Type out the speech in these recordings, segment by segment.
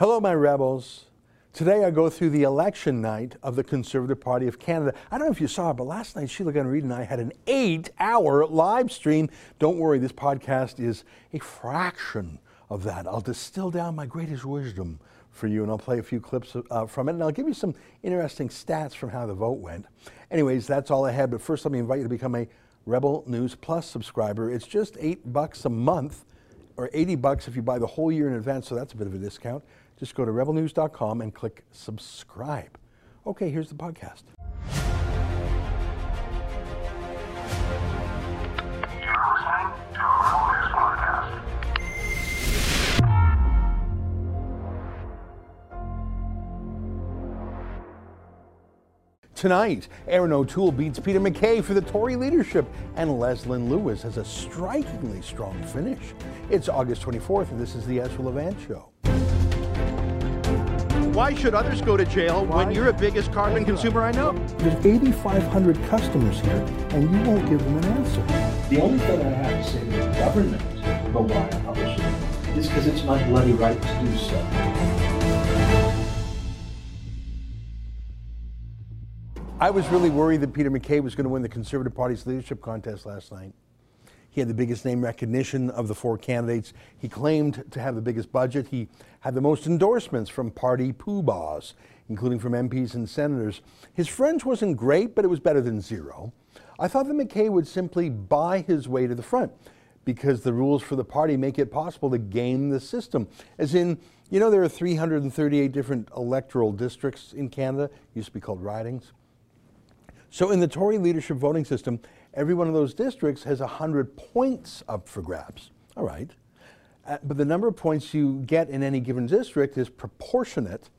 Hello, my rebels. Today I go through the election night of the Conservative Party of Canada. I don't know if you saw it, but last night Sheila Gunn Reid and I had an eight hour live stream. Don't worry, this podcast is a fraction of that. I'll distill down my greatest wisdom for you and I'll play a few clips uh, from it and I'll give you some interesting stats from how the vote went. Anyways, that's all I had, but first let me invite you to become a Rebel News Plus subscriber. It's just eight bucks a month or 80 bucks if you buy the whole year in advance, so that's a bit of a discount. Just go to rebelnews.com and click subscribe. Okay, here's the podcast. Tonight, Erin O'Toole beats Peter MacKay for the Tory leadership, and Leslyn Lewis has a strikingly strong finish. It's August 24th, and this is the Ezra Levant Show. Why should others go to jail Why? when you're the biggest carbon consumer I know? There's 8,500 customers here, and you won't give them an answer. The only thing I have to say to the government about why I publish it is because it's my bloody right to do so. I was really worried that Peter MacKay was going to win the Conservative Party's leadership contest last night. He had the biggest name recognition of the four candidates. He claimed to have the biggest budget. He had the most endorsements from party poobahs, including from MPs and senators. His French wasn't great, but it was better than zero. I thought that MacKay would simply buy his way to the front because the rules for the party make it possible to game the system. As in, you know, there are 338 different electoral districts in Canada, used to be called ridings. So in the Tory leadership voting system, every one of those districts has 100 points up for grabs. All right. Uh, but the number of points you get in any given district is proportionate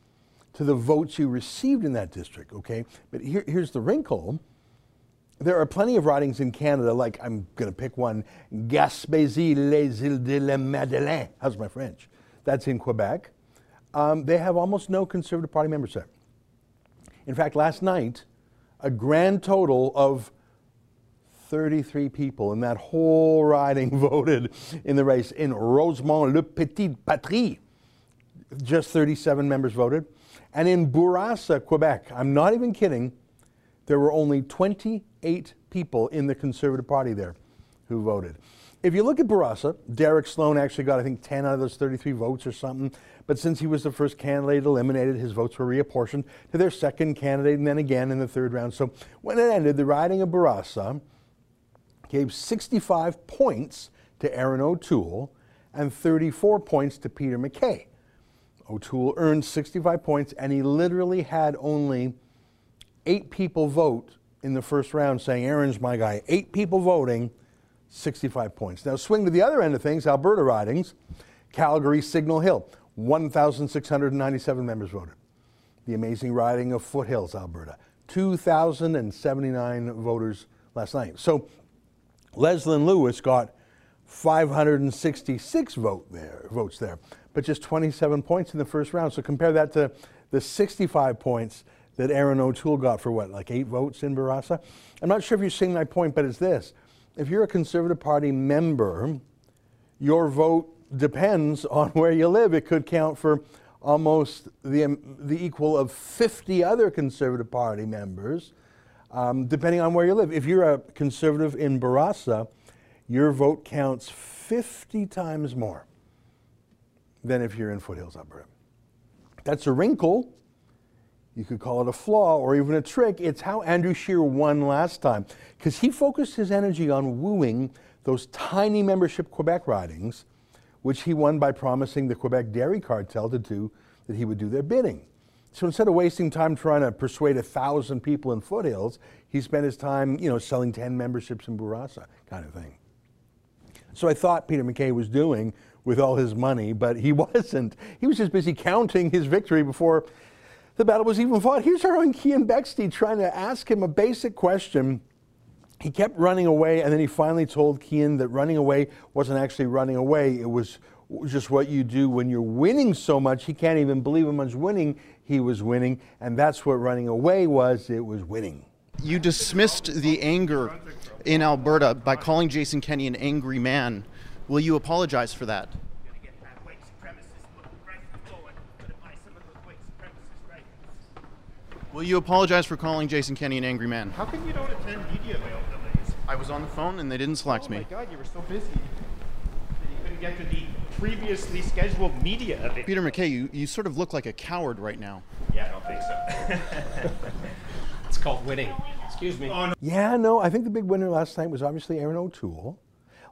to the votes you received in that district, okay? But here, here's the wrinkle. There are plenty of ridings in Canada, like I'm going to pick one Gaspésie, les îles de la Madeleine. How's my French? That's in Quebec. Um, they have almost no Conservative Party members there. In fact, last night, a grand total of 33 people in that whole riding voted in the race. In Rosemont Le Petit Patrie, just 37 members voted. And in Bourassa, Quebec, I'm not even kidding, there were only 28 people in the Conservative Party there who voted. If you look at Bourassa, Derek Sloan actually got, I think, 10 out of those 33 votes or something. But since he was the first candidate eliminated, his votes were reapportioned to their second candidate and then again in the third round. So when it ended, the riding of Bourassa gave 65 points to Erin O'Toole and 34 points to Peter MacKay. O'Toole earned 65 points, and he literally had only eight people vote in the first round saying, Erin's my guy. Eight people voting 65 points. Now, swing to the other end of things, Alberta ridings, Calgary, Signal Hill, 1,697 members voted. The amazing riding of Foothills, Alberta, 2,079 voters last night. So, Leslyn Lewis got 566 vote there, votes there, but just 27 points in the first round. So compare that to the 65 points that Erin O'Toole got for what, like eight votes in Bourassa? I'm not sure if you're seeing my point, but it's this if you're a Conservative Party member, your vote depends on where you live. It could count for almost the, the equal of 50 other Conservative Party members, um, depending on where you live. If you're a Conservative in Bourassa, your vote counts 50 times more than if you're in Foothills, Alberta. That's a wrinkle you could call it a flaw or even a trick. It's how Andrew Scheer won last time because he focused his energy on wooing those tiny membership Quebec ridings, which he won by promising the Quebec dairy cartel to do that he would do their bidding. So instead of wasting time trying to persuade a thousand people in foothills, he spent his time, you know, selling 10 memberships in Bourassa, kind of thing. So I thought Peter MacKay was doing with all his money, but he wasn't. He was just busy counting his victory before the battle was even fought. Here's our own Keean Bexte trying to ask him a basic question. He kept running away, and then he finally told Keean that running away wasn't actually running away. It was just what you do when you're winning so much. He can't even believe how much winning he was winning, and that's what running away was. It was winning. You dismissed the anger in Alberta by calling Jason Kenney an angry man. Will you apologize for that? Will you apologize for calling Jason Kenney an angry man? How can you not attend media availabilities? I was on the phone and they didn't select me. Oh my god, you were so busy get to the previously scheduled media event. Peter MacKay, you, you sort of look like a coward right now. Yeah, I don't think so. It's called winning. Excuse me. Oh, yeah, no, I think the big winner last night was obviously Erin O'Toole.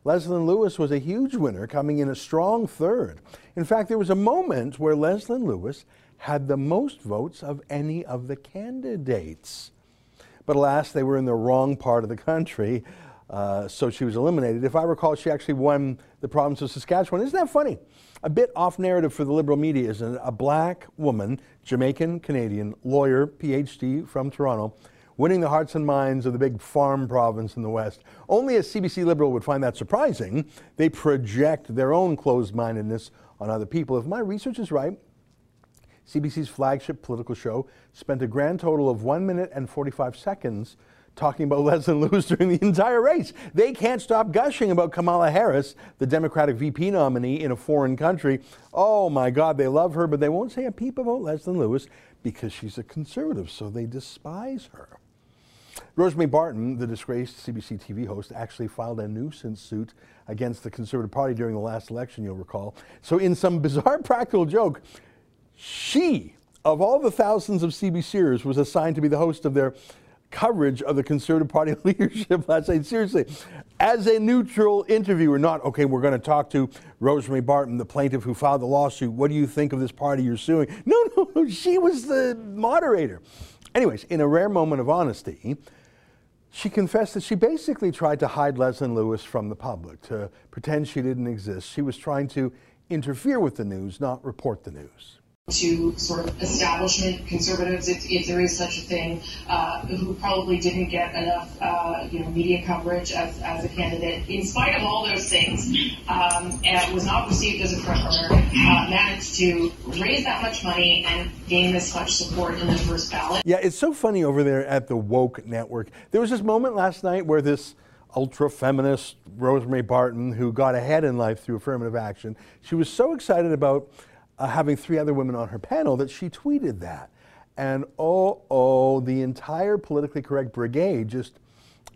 Leslyn Lewis was a huge winner, coming in a strong third. In fact, there was a moment where Leslyn Lewis had the most votes of any of the candidates. But alas, they were in the wrong part of the country, uh, so she was eliminated. If I recall, she actually won the province of Saskatchewan. Isn't that funny? A bit off narrative for the liberal media, isn't it? A black woman, Jamaican Canadian, lawyer, PhD from Toronto, winning the hearts and minds of the big farm province in the West. Only a CBC Liberal would find that surprising. They project their own closed mindedness on other people. If my research is right, CBC's flagship political show spent a grand total of 1 minute and 45 seconds talking about Leslyn Lewis during the entire race. They can't stop gushing about Kamala Harris, the Democratic VP nominee in a foreign country. Oh my God, they love her, but they won't say a peep about Leslyn Lewis because she's a conservative, so they despise her. Rosemary Barton, the disgraced CBC TV host, actually filed a nuisance suit against the Conservative Party during the last election, you'll recall. So, in some bizarre practical joke, she, of all the thousands of CBCers, was assigned to be the host of their coverage of the Conservative Party leadership last night. Seriously, as a neutral interviewer, not, okay, we're going to talk to Rosemary Barton, the plaintiff who filed the lawsuit. What do you think of this party you're suing? No, no, no, she was the moderator. Anyways, in a rare moment of honesty, she confessed that she basically tried to hide Leslyn Lewis from the public, to pretend she didn't exist. She was trying to interfere with the news, not report the news. To sort of establishment conservatives, if, if there is such a thing, uh, who probably didn't get enough, uh, you know, media coverage as, as a candidate, in spite of all those things, um, and was not perceived as a front runner, uh, managed to raise that much money and gain this much support in the first ballot. Yeah, it's so funny over there at the Woke Network. There was this moment last night where this ultra feminist Rosemary Barton, who got ahead in life through affirmative action, she was so excited about uh, having three other women on her panel that she tweeted that. And oh, oh, the entire politically correct brigade just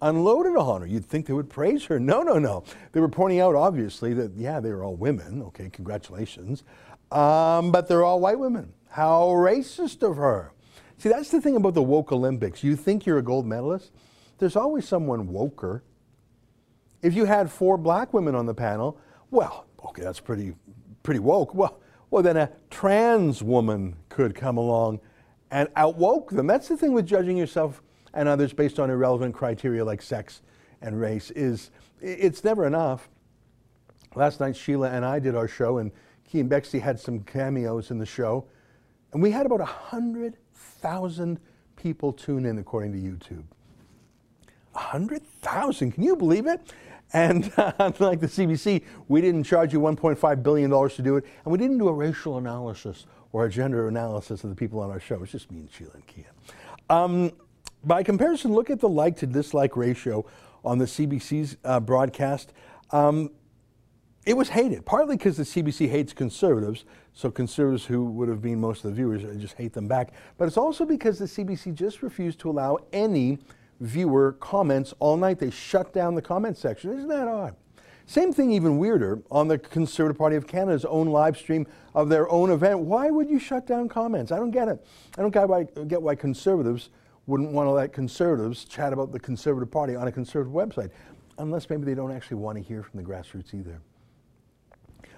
unloaded on her. You'd think they would praise her. No, no, no. They were pointing out, obviously, that, yeah, they were all women. Okay, congratulations. Um, but they're all white women. How racist of her. See, that's the thing about the woke Olympics. You think you're a gold medalist, there's always someone woker. If you had four black women on the panel, well, okay, that's pretty, pretty woke. Well, well, then a trans woman could come along and outwoke them. That's the thing with judging yourself and others based on irrelevant criteria like sex and race is it's never enough. Last night, Sheila and I did our show, and Keean had some cameos in the show, and we had about 100,000 people tune in, according to YouTube. 100,000, can you believe it? And unlike the CBC, we didn't charge you $1.5 billion to do it, and we didn't do a racial analysis or a gender analysis of the people on our show. It's just me and Sheila and Keean. Um, by comparison, look at the like to dislike ratio on the CBC's uh, broadcast. Um, it was hated, partly because the CBC hates conservatives, so conservatives who would have been most of the viewers uh, just hate them back. But it's also because the CBC just refused to allow any viewer comments all night. They shut down the comment section. Isn't that odd? Same thing, even weirder, on the Conservative Party of Canada's own live stream of their own event. Why would you shut down comments? I don't get it. I don't get why, get why conservatives wouldn't want to let conservatives chat about the Conservative Party on a conservative website, unless maybe they don't actually want to hear from the grassroots either.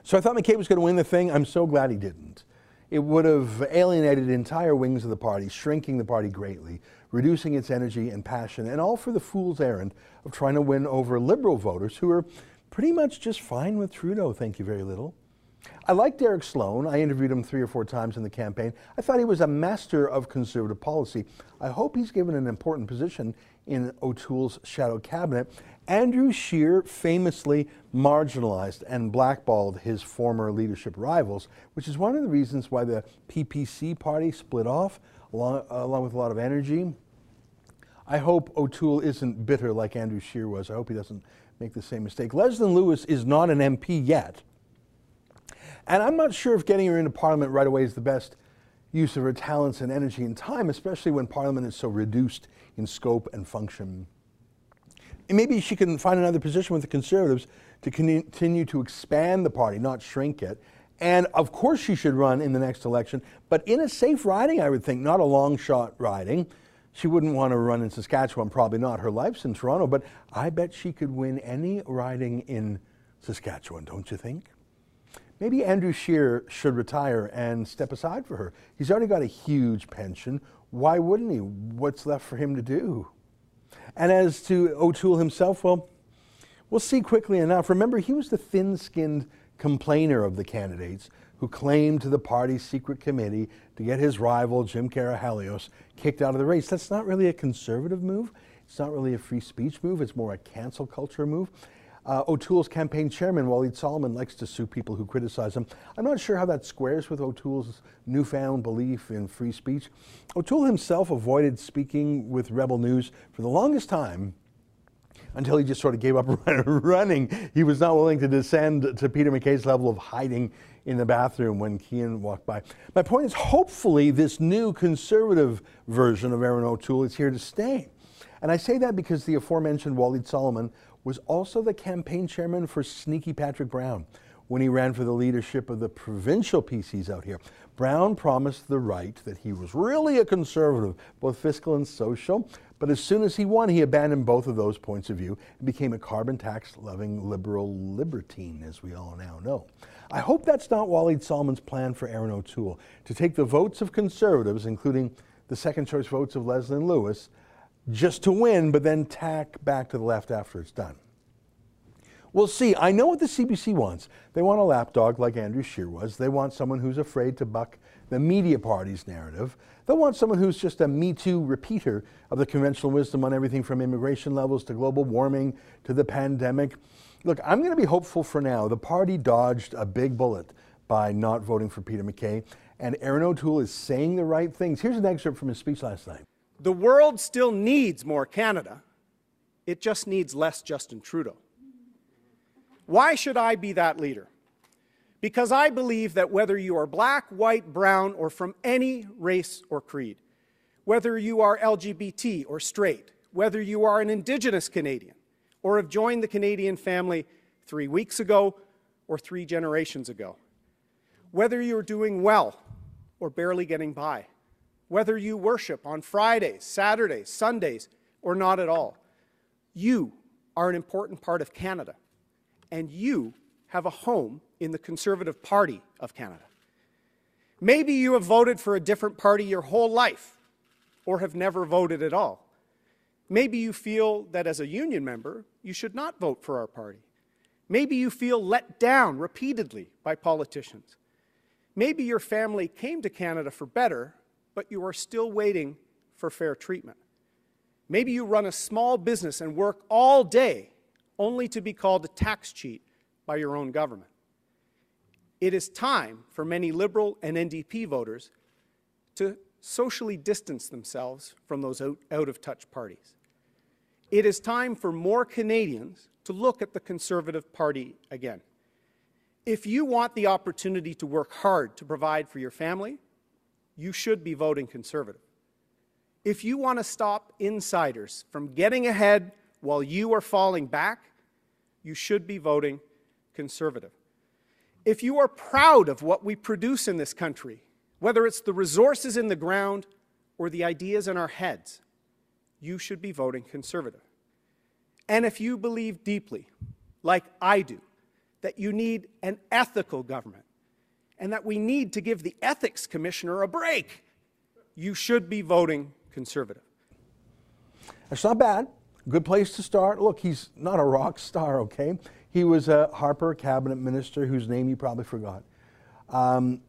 So I thought McCabe was going to win the thing. I'm so glad he didn't. It would have alienated entire wings of the party, shrinking the party greatly, reducing its energy and passion, and all for the fool's errand of trying to win over liberal voters who are pretty much just fine with Trudeau, thank you very little. I like Derek Sloan. I interviewed him three or four times in the campaign. I thought he was a master of conservative policy. I hope he's given an important position in O'Toole's shadow cabinet. Andrew Scheer famously marginalized and blackballed his former leadership rivals, which is one of the reasons why the PPC party split off, along, along with a lot of energy. I hope O'Toole isn't bitter like Andrew Scheer was. I hope he doesn't make the same mistake. Leslyn Lewis is not an MP yet. And I'm not sure if getting her into Parliament right away is the best, use of her talents and energy and time, especially when Parliament is so reduced in scope and function. And maybe she can find another position with the Conservatives to continue to expand the party, not shrink it. And of course, she should run in the next election, but in a safe riding, I would think, not a long shot riding. She wouldn't want to run in Saskatchewan, probably not. Her life's in Toronto, but I bet she could win any riding in Saskatchewan, don't you think? Maybe Andrew Scheer should retire and step aside for her. He's already got a huge pension. Why wouldn't he? What's left for him to do? And as to O'Toole himself, well, we'll see quickly enough. Remember, he was the thin skinned complainer of the candidates who claimed to the party's secret committee to get his rival, Jim Karahalios, kicked out of the race. That's not really a conservative move. It's not really a free speech move. It's more a cancel culture move. Uh, O'Toole's campaign chairman, Walied Soliman, likes to sue people who criticize him. I'm not sure how that squares with O'Toole's newfound belief in free speech. O'Toole himself avoided speaking with Rebel News for the longest time until he just sort of gave up running. He was not willing to descend to Peter MacKay's level of hiding in the bathroom when Keean walked by. My point is, hopefully, this new conservative version of Erin O'Toole is here to stay. And I say that because the aforementioned Walied Soliman was also the campaign chairman for Sneaky Patrick Brown when he ran for the leadership of the provincial PCs out here. Brown promised the right that he was really a conservative, both fiscal and social, but as soon as he won, he abandoned both of those points of view and became a carbon tax loving liberal libertine, as we all now know. I hope that's not Walied Soliman's plan for Erin O'Toole to take the votes of conservatives, including the second choice votes of Leslyn Lewis, just to win, but then tack back to the left after it's done. We'll see. I know what the CBC wants. They want a lapdog like Andrew Scheer was. They want someone who's afraid to buck the media party's narrative. They want someone who's just a Me Too repeater of the conventional wisdom on everything from immigration levels to global warming to the pandemic. Look, I'm going to be hopeful for now. The party dodged a big bullet by not voting for Peter MacKay, and Erin O'Toole is saying the right things. Here's an excerpt from his speech last night. The world still needs more Canada. It just needs less Justin Trudeau. Why should I be that leader? Because I believe that whether you are black, white, brown, or from any race or creed, whether you are LGBT or straight, whether you are an Indigenous Canadian or have joined the Canadian family three weeks ago or three generations ago, whether you're doing well or barely getting by, whether you worship on Fridays, Saturdays, Sundays, or not at all, you are an important part of Canada and you have a home in the Conservative Party of Canada. Maybe you have voted for a different party your whole life or have never voted at all. Maybe you feel that as a union member, you should not vote for our party. Maybe you feel let down repeatedly by politicians. Maybe your family came to Canada for better, but you are still waiting for fair treatment. Maybe you run a small business and work all day only to be called a tax cheat by your own government. It is time for many Liberal and NDP voters to socially distance themselves from those out, out of touch parties. It is time for more Canadians to look at the Conservative Party again. If you want the opportunity to work hard to provide for your family, you should be voting Conservative. If you want to stop insiders from getting ahead while you are falling back, you should be voting Conservative. If you are proud of what we produce in this country, whether it's the resources in the ground or the ideas in our heads, you should be voting Conservative. And if you believe deeply, like I do, that you need an ethical government and that we need to give the Ethics Commissioner a break, you should be voting Conservative. That's not bad. Good place to start. Look, he's not a rock star, okay? He was a Harper cabinet minister whose name you probably forgot. Um,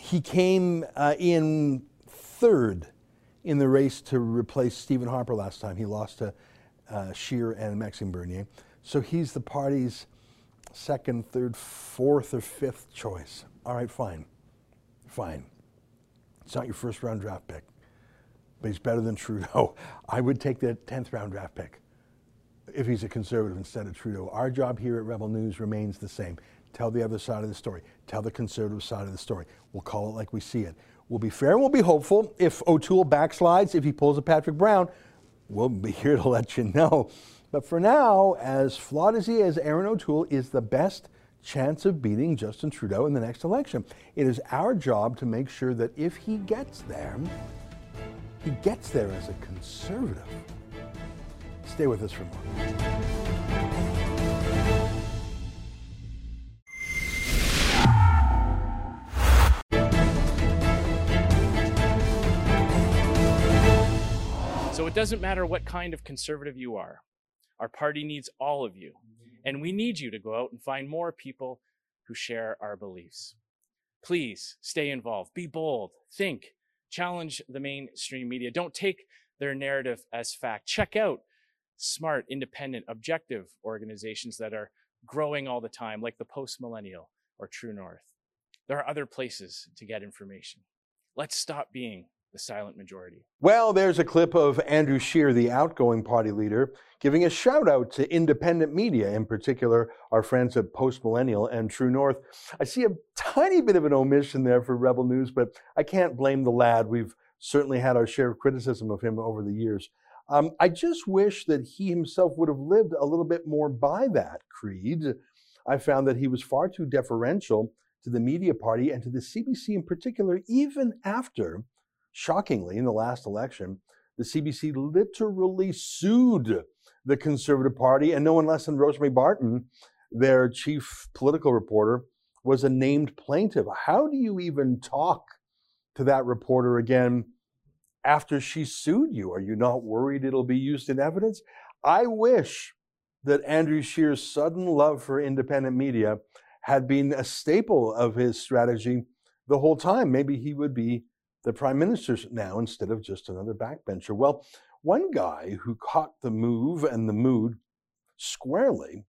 he came uh, in third in the race to replace Stephen Harper last time. He lost to uh, Scheer and Maxime Bernier. So he's the party's second, third, fourth, or fifth choice. All right, fine. Fine. It's not your first round draft pick, but he's better than Trudeau. I would take the 10th round draft pick if he's a conservative instead of Trudeau. Our job here at Rebel News remains the same. Tell the other side of the story. Tell the conservative side of the story. We'll call it like we see it. We'll be fair and we'll be hopeful. If O'Toole backslides, if he pulls a Patrick Brown, we'll be here to let you know. But for now, as flawed as he is, Erin O'Toole is the best chance of beating Justin Trudeau in the next election. It is our job to make sure that if he gets there, he gets there as a conservative. Stay with us for more. It doesn't matter what kind of conservative you are. Our party needs all of you. Mm-hmm. And we need you to go out and find more people who share our beliefs. Please stay involved, be bold, think, challenge the mainstream media. Don't take their narrative as fact. Check out smart, independent, objective organizations that are growing all the time, like the Post Millennial or True North. There are other places to get information. Let's stop being the silent majority. Well, there's a clip of Andrew Scheer, the outgoing party leader, giving a shout out to independent media, in particular our friends at Post Millennial and True North. I see a tiny bit of an omission there for Rebel News, but I can't blame the lad. We've certainly had our share of criticism of him over the years. Um, I just wish that he himself would have lived a little bit more by that creed. I found that he was far too deferential to the media party and to the CBC in particular, even after Shockingly, in the last election, the CBC literally sued the Conservative Party, and no one less than Rosemary Barton, their chief political reporter, was a named plaintiff. How do you even talk to that reporter again after she sued you? Are you not worried it'll be used in evidence? I wish that Andrew Scheer's sudden love for independent media had been a staple of his strategy the whole time. Maybe he would be the prime minister's now instead of just another backbencher. Well, one guy who caught the move and the mood squarely,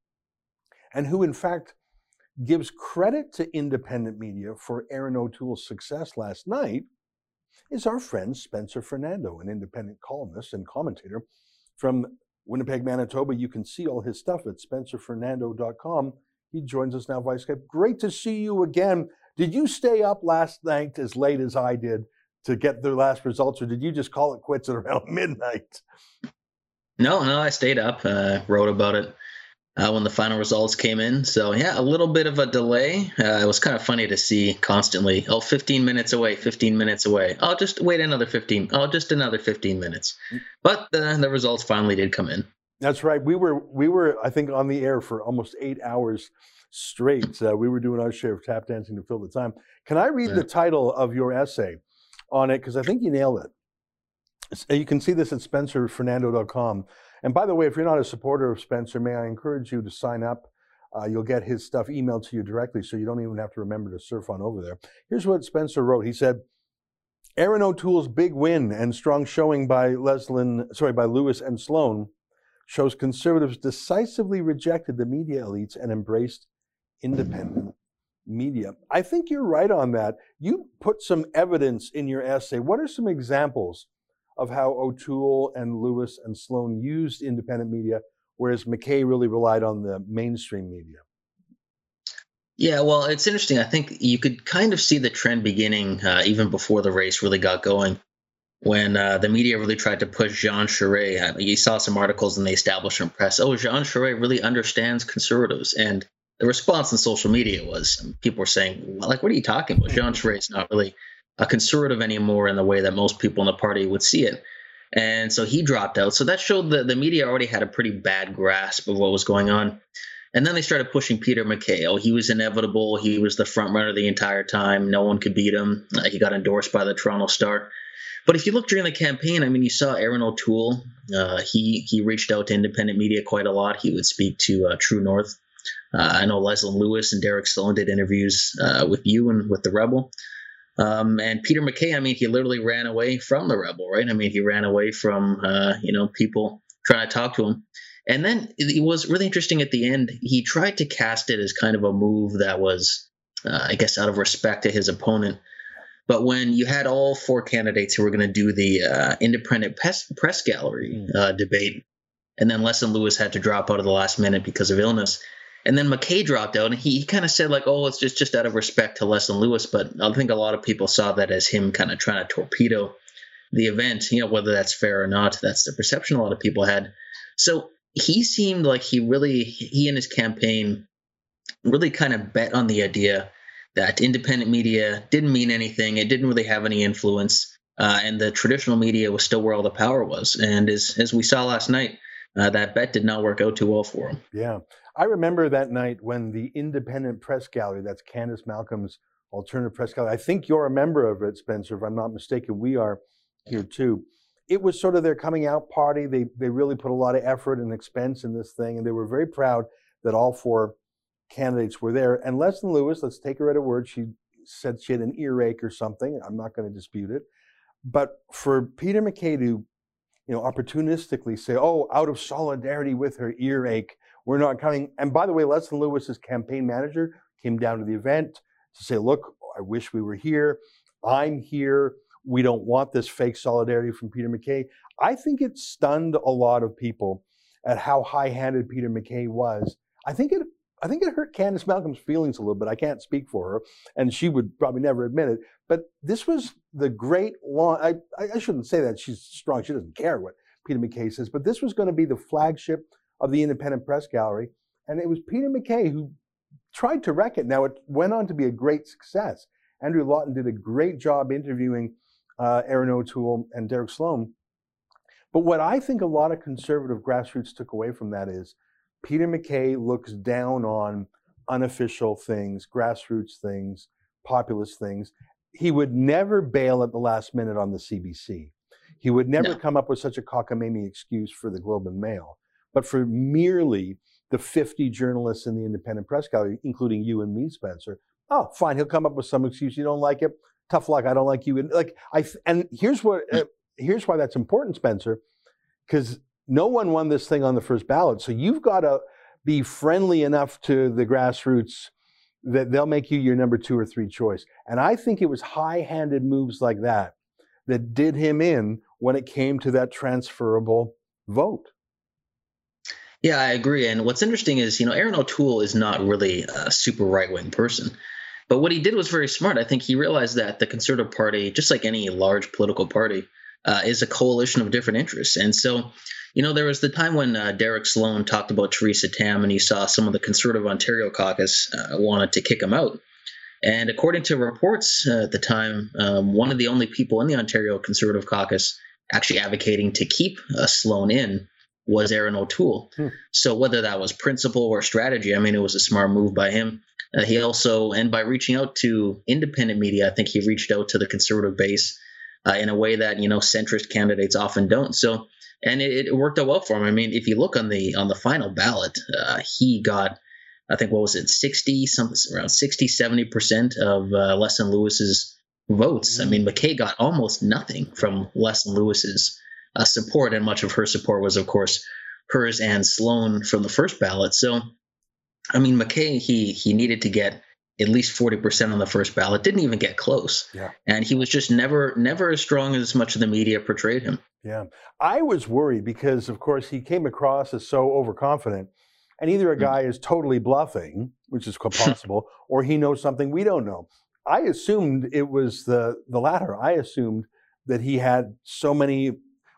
and who in fact gives credit to independent media for Erin O'Toole's success last night, is our friend Spencer Fernando, an independent columnist and commentator from Winnipeg, Manitoba. You can see all his stuff at spencerfernando.com. He joins us now via Skype. Great to see you again. Did you stay up last night as late as I did to get their last results, or did you just call it quits at around midnight? No, no, I stayed up, uh, wrote about it uh, when the final results came in. So, yeah, a little bit of a delay. Uh, it was kind of funny to see constantly, oh, 15 minutes away, 15 minutes away. I'll just wait another 15. Oh, just another 15 minutes. But the, the results finally did come in. That's right. We were, we were, I think, on the air for almost eight hours straight. Uh, we were doing our share of tap dancing to fill the time. Can I read yeah. the title of your essay on it? Because I think you nailed it. You can see this at spencerfernando.com. And by the way, if you're not a supporter of Spencer, may I encourage you to sign up. Uh, you'll get his stuff emailed to you directly, so you don't even have to remember to surf on over there. Here's what Spencer wrote. He said, Erin O'Toole's big win and strong showing by Leslyn, sorry, by Lewis and Sloan shows conservatives decisively rejected the media elites and embraced independent media. I think you're right on that. You put some evidence in your essay. What are some examples of how O'Toole and Lewis and Sloan used independent media, whereas MacKay really relied on the mainstream media? Yeah, well, it's interesting. I think you could kind of see the trend beginning uh, even before the race really got going. When uh, the media really tried to push Jean Charest, uh, you saw some articles in the establishment press. Oh, Jean Charest really understands conservatives, and the response in social media was um, people were saying, well, like, what are you talking about? Jean Charest is not really a conservative anymore in the way that most people in the party would see it. And so he dropped out. So that showed that the media already had a pretty bad grasp of what was going on. And then they started pushing Peter MacKay. Oh, he was inevitable. He was the front runner the entire time. No one could beat him. Uh, he got endorsed by the Toronto Star. But if you look during the campaign, I mean, you saw Erin O'Toole. Uh, he he reached out to independent media quite a lot. He would speak to uh, True North. Uh, I know Leslyn Lewis and Derek Sloan did interviews uh, with you and with the Rebel. Um, and Peter MacKay, I mean, he literally ran away from the rebel, right? I mean, he ran away from, uh, you know, people trying to talk to him. And then it was really interesting at the end. He tried to cast it as kind of a move that was, uh, I guess, out of respect to his opponent. But when you had all four candidates who were going to do the uh, independent press, press gallery hmm. uh, debate, and then Leslyn Lewis had to drop out of the last minute because of illness, And then MacKay dropped out, and he, he kind of said like, "Oh, it's just just out of respect to Leslyn Lewis." But I think a lot of people saw that as him kind of trying to torpedo the event. You know, whether that's fair or not, that's the perception a lot of people had. So he seemed like he really, he and his campaign really kind of bet on the idea that independent media didn't mean anything. It didn't really have any influence, uh, and the traditional media was still where all the power was. And as as we saw last night, uh, that bet did not work out too well for him. Yeah. I remember that night when the Independent Press Gallery, that's Candice Malcolm's alternative press gallery, I think you're a member of it, Spencer, if I'm not mistaken. We are here too. It was sort of their coming out party. They, they really put a lot of effort and expense in this thing, and they were very proud that all four candidates were there. And Leslie Lewis, let's take her at her word, she said she had an earache or something. I'm not going to dispute it. But for Peter MacKay to, you know, opportunistically say, oh, out of solidarity with her earache, we're not coming. And by the way, Leslyn Lewis's campaign manager came down to the event to say, look, I wish we were here. I'm here. We don't want this fake solidarity from Peter MacKay. I think it stunned a lot of people at how high-handed Peter MacKay was. I think it I think it hurt Candice Malcolm's feelings a little bit. I can't speak for her, and she would probably never admit it. But this was the great long. I, I shouldn't say that she's strong. She doesn't care what Peter MacKay says. But this was going to be the flagship of the Independent Press Gallery, and it was Peter MacKay who tried to wreck it. Now it went on to be a great success. Andrew Lawton did a great job interviewing uh, Erin O'Toole and Derek Sloan. But what I think a lot of conservative grassroots took away from that is Peter MacKay looks down on unofficial things, grassroots things, populist things. He would never bail at the last minute on the CBC. He would never no. come up with such a cockamamie excuse for the Globe and Mail. But for merely the 50 journalists in the independent press gallery, including you and me, Spencer, oh, fine, he'll come up with some excuse. You don't like it? Tough luck. I don't like you. And like I and here's what uh, here's why that's important, Spencer, because no one won this thing on the first ballot. So you've got to be friendly enough to the grassroots that they'll make you your number two or three choice. And I think it was high-handed moves like that that did him in when it came to that transferable vote. Yeah, I agree. And what's interesting is, you know, Erin O'Toole is not really a super right wing person. But what he did was very smart. I think he realized that the Conservative Party, just like any large political party, uh, is a coalition of different interests. And so, you know, there was the time when uh, Derek Sloan talked about Theresa Tam, and he saw some of the Conservative Ontario caucus uh, wanted to kick him out. And according to reports uh, at the time, um, one of the only people in the Ontario Conservative caucus actually advocating to keep uh, Sloan in was Erin O'Toole. Hmm. So whether that was principle or strategy, I mean, it was a smart move by him. Uh, he also, and by reaching out to independent media, I think he reached out to the conservative base uh, in a way that you know centrist candidates often don't. So, and it, it, worked out well for him. I mean, if you look on the on the final ballot, uh, he got, I think, what was it, sixty something around 60, 70 percent of uh, Leslyn Lewis's votes. I mean, MacKay got almost nothing from Leslyn Lewis's uh, support, and much of her support was, of course, hers and Sloan from the first ballot. So, I mean, MacKay he he needed to get at least 40% on the first ballot didn't even get close yeah. and he was just never never as strong as much of the media portrayed him yeah i was worried because of course he came across as so overconfident and either a hmm. guy is totally bluffing which is quite possible or he knows something we don't know i assumed it was the the latter i assumed that he had so many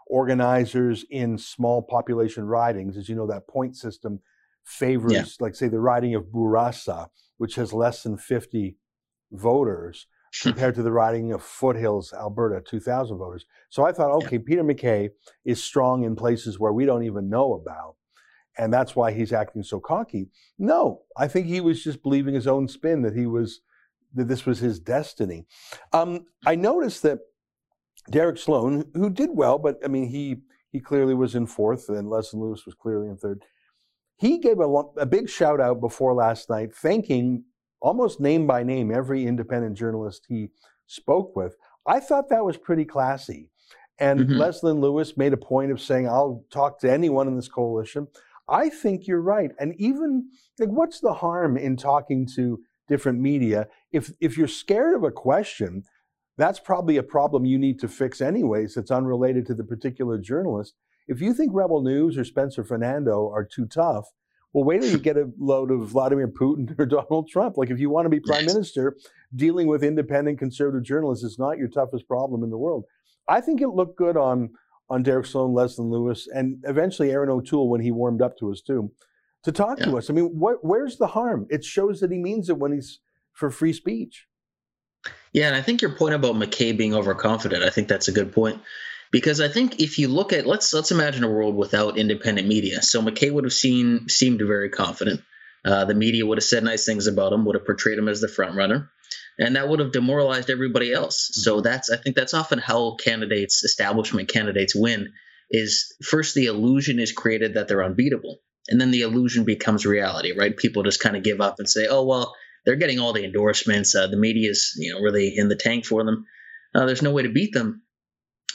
organizers in small population ridings as you know that point system favors yeah. like say the riding of Bourassa which has less than 50 voters compared to the riding of Foothills, Alberta, 2,000 voters. So I thought, okay, yeah. Peter MacKay is strong in places where we don't even know about. And that's why he's acting so cocky. No, I think he was just believing his own spin that he was, that this was his destiny. Um, I noticed that Derek Sloan, who did well, but I mean, he, he clearly was in fourth and Leslyn Lewis was clearly in third. He gave a, a big shout out before last night, thanking almost name by name every independent journalist he spoke with. I thought that was pretty classy. And mm-hmm. Leslyn Lewis made a point of saying, I'll talk to anyone in this coalition. I think you're right. And even like what's the harm in talking to different media? If if you're scared of a question, that's probably a problem you need to fix anyways, that's unrelated to the particular journalist. If you think Rebel News or Spencer Fernando are too tough, Well, wait till you get a load of Vladimir Putin or Donald Trump. Like, if you want to be prime minister, dealing with independent conservative journalists is not your toughest problem in the world. I think it looked good on on Derek Sloan, Leslyn Lewis, and eventually Erin O'Toole when he warmed up to us too, to talk yeah. to us. I mean, what, where's the harm? It shows that he means it when he's for free speech. Yeah, and I think your point about MacKay being overconfident, I think that's a good point. Because I think if you look at let's let's imagine a world without independent media. So MacKay would have seen seemed very confident. Uh, the media would have said nice things about him, would have portrayed him as the front runner, and that would have demoralized everybody else. Mm-hmm. So that's I think that's often how candidates, establishment candidates, win. Is first the illusion is created that they're unbeatable, and then the illusion becomes reality. Right? People just kind of give up and say, "Oh well, they're getting all the endorsements. Uh, the media's you know really in the tank for them. Uh, there's no way to beat them.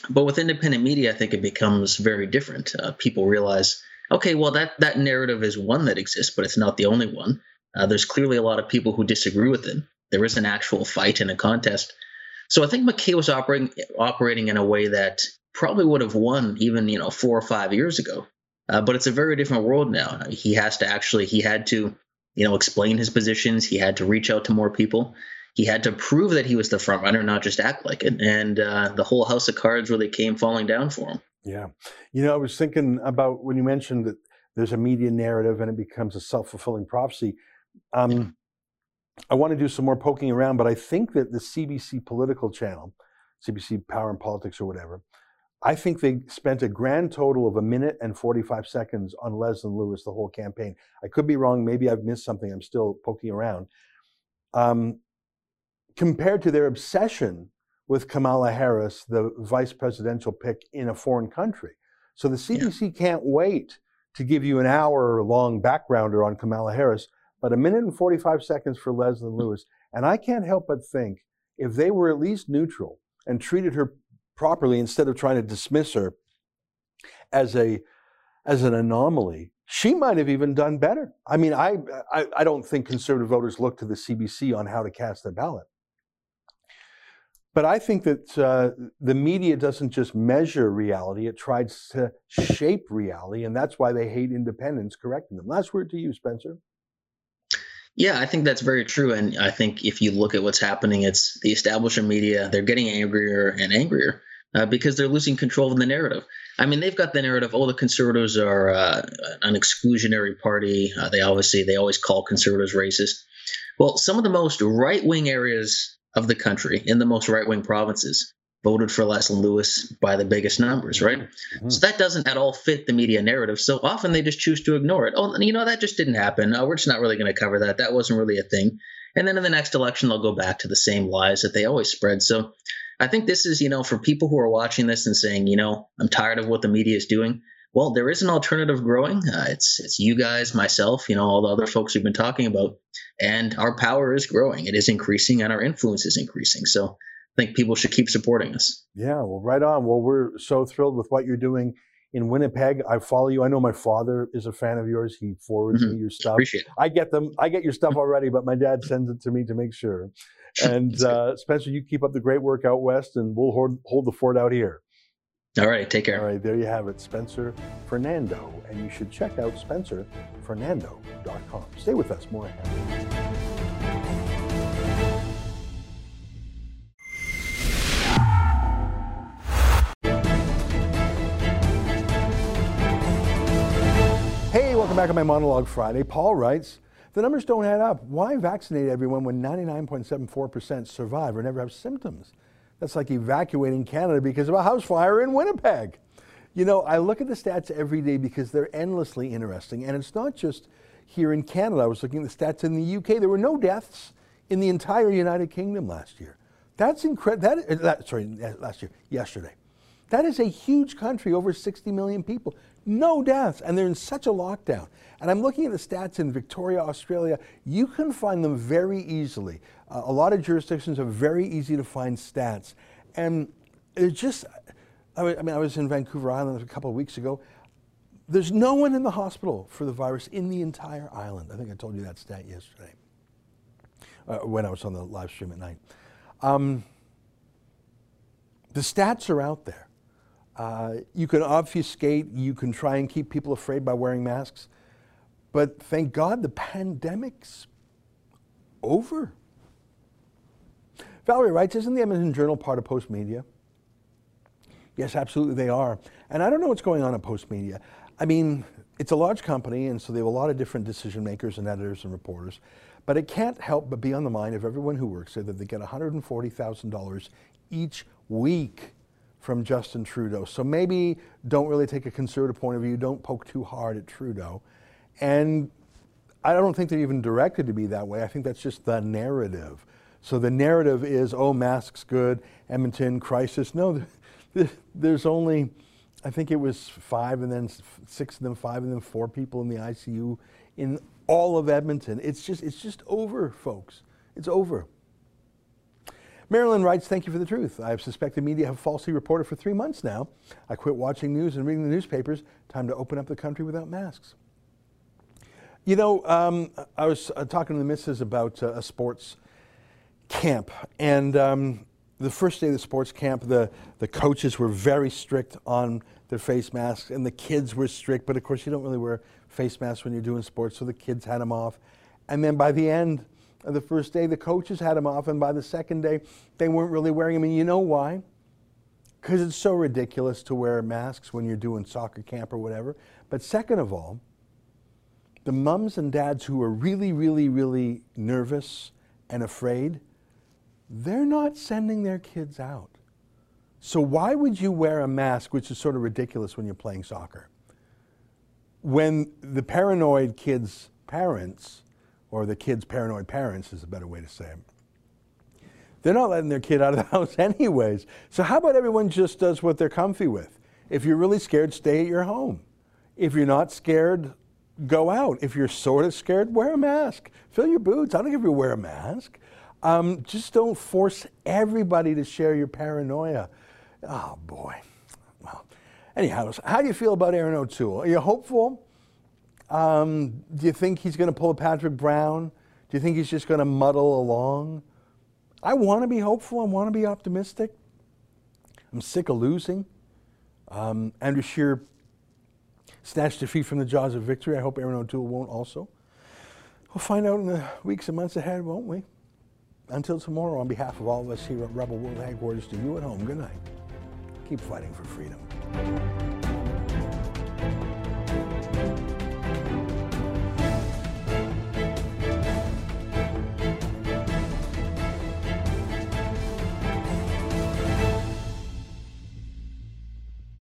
But with independent media, I think it becomes very different. Uh, people realize, okay, well that that narrative is one that exists, but it's not the only one. Uh, there's clearly a lot of people who disagree with it. There is an actual fight and a contest. So I think MacKay was operating operating in a way that probably would have won even you know four or five years ago. Uh, but it's a very different world now. He has to actually he had to you know, explain his positions. He had to reach out to more people. He had to prove that he was the front runner, not just act like it. And uh, the whole house of cards really came falling down for him. Yeah. You know, I was thinking about when you mentioned that there's a media narrative and it becomes a self fulfilling prophecy. Um, I want to do some more poking around, but I think that the CBC political channel, CBC Power and Politics or whatever, I think they spent a grand total of a minute and 45 seconds on Leslyn Lewis the whole campaign. I could be wrong. Maybe I've missed something. I'm still poking around. Um, compared to their obsession with Kamala Harris, the vice presidential pick in a foreign country. So the CBC yeah. can't wait to give you an hour long backgrounder on Kamala Harris, but a minute and 45 seconds for Leslyn Lewis. And I can't help but think if they were at least neutral and treated her properly instead of trying to dismiss her as a as an anomaly she might have even done better. I mean I, I i, don't think conservative voters look to the cbc on how to cast their ballot. But i think that uh, the media doesn't just measure reality it tries to shape reality and that's why they hate independents correcting them. Last word to you spencer. Yeah, I think that's very true. And I think if you look at what's happening, it's the establishment media, they're getting angrier and angrier uh, because they're losing control of the narrative. I mean, they've got the narrative. Oh, the conservatives are uh, an exclusionary party. Uh, they obviously they always call conservatives racist. Well, some of the most right wing areas of the country, in the most right wing provinces, voted for Leslyn Lewis by the biggest numbers, right? Mm-hmm. So that doesn't at all fit the media narrative. So often they just choose to ignore it. Oh, you know, that just didn't happen. we're just not really going to cover that. That wasn't really a thing. And then in the next election, they'll go back to the same lies that they always spread. So I think this is, you know, for people who are watching this and saying, you know, I'm tired of what the media is doing. Well, there is an alternative growing. Uh, it's it's you guys, myself, you know, all the other folks we've been talking about, and our power is growing. It is increasing, and our influence is increasing. So I think people should keep supporting us. Yeah, well, right on. Well, we're so thrilled with what you're doing in Winnipeg. I follow you. I know my father is a fan of yours. He forwards mm-hmm. me your stuff. Appreciate it. I get them. I get your stuff already, but my dad sends it to me to make sure. And uh, Spencer, you keep up the great work out west, and we'll hold, hold the fort out here. All right, take care. All right, there you have it, Spencer Fernando. And you should check out spencerfernando.com. Stay with us, more ahead. Hey, welcome back to my monologue Friday. Paul writes, the numbers don't add up. Why vaccinate everyone when 99.74% survive or never have symptoms? That's like evacuating Canada because of a house fire in Winnipeg. You know, I look at the stats every day because they're endlessly interesting. And it's not just here in Canada. I was looking at the stats in the UK. There were no deaths in the entire United Kingdom last year. That's incredible. That, that, sorry, last year, yesterday. That is a huge country, over 60 million people. No deaths, and they're in such a lockdown. And I'm looking at the stats in Victoria, Australia. You can find them very easily. Uh, a lot of jurisdictions are very easy to find stats. And it's just, I mean, I was in Vancouver Island a couple of weeks ago. There's no one in the hospital for the virus in the entire island. I think I told you that stat yesterday uh, when I was on the live stream at night. Um, the stats are out there. Uh, you can obfuscate, you can try and keep people afraid by wearing masks. But thank God the pandemic's over. Valerie writes, isn't the Edmonton Journal part of Postmedia? Yes, absolutely they are. And I don't know what's going on at Postmedia. I mean, it's a large company, and so they have a lot of different decision makers and editors and reporters. But it can't help but be on the mind of everyone who works there that they get $140,000 each week from Justin Trudeau. So maybe don't really take a conservative point of view, don't poke too hard at Trudeau. And I don't think they're even directed to be that way. I think that's just the narrative. So the narrative is, oh, masks good, Edmonton crisis. No, there's only, I think it was five and then six and then five and then four people in the ICU in all of Edmonton. It's just, it's just over, folks. It's over. Marilyn writes, Thank you for the truth. I have suspected media have falsely reported for three months now. I quit watching news and reading the newspapers. Time to open up the country without masks. You know, um, I was uh, talking to the missus about uh, a sports camp, and um, the first day of the sports camp, the, the coaches were very strict on their face masks, and the kids were strict, but of course, you don't really wear face masks when you're doing sports, so the kids had them off. And then by the end the first day, the coaches had them off, and by the second day, they weren't really wearing them. And you know why? Because it's so ridiculous to wear masks when you're doing soccer camp or whatever. But second of all, the mums and dads who are really, really, really nervous and afraid, they're not sending their kids out. So why would you wear a mask, which is sort of ridiculous when you're playing soccer? When the paranoid kids' parents, or the kids' paranoid parents is a better way to say it, they're not letting their kid out of the house anyways. So how about everyone just does what they're comfy with? If you're really scared, stay at your home. If you're not scared, go out. If you're sort of scared, wear a mask. Fill your boots. I don't if you wear a mask. Um, just don't force everybody to share your paranoia. Oh boy. Well, anyhow, how do you feel about Erin O'Toole? Are you hopeful? Um, do you think he's going to pull a Patrick Brown? Do you think he's just going to muddle along? I want to be hopeful. I want to be optimistic. I'm sick of losing. Um, Andrew Scheer snatched defeat from the jaws of victory. I hope Erin O'Toole won't also. We'll find out in the weeks and months ahead, won't we? Until tomorrow, on behalf of all of us here at Rebel World Headquarters, to you at home, good night. Keep fighting for freedom.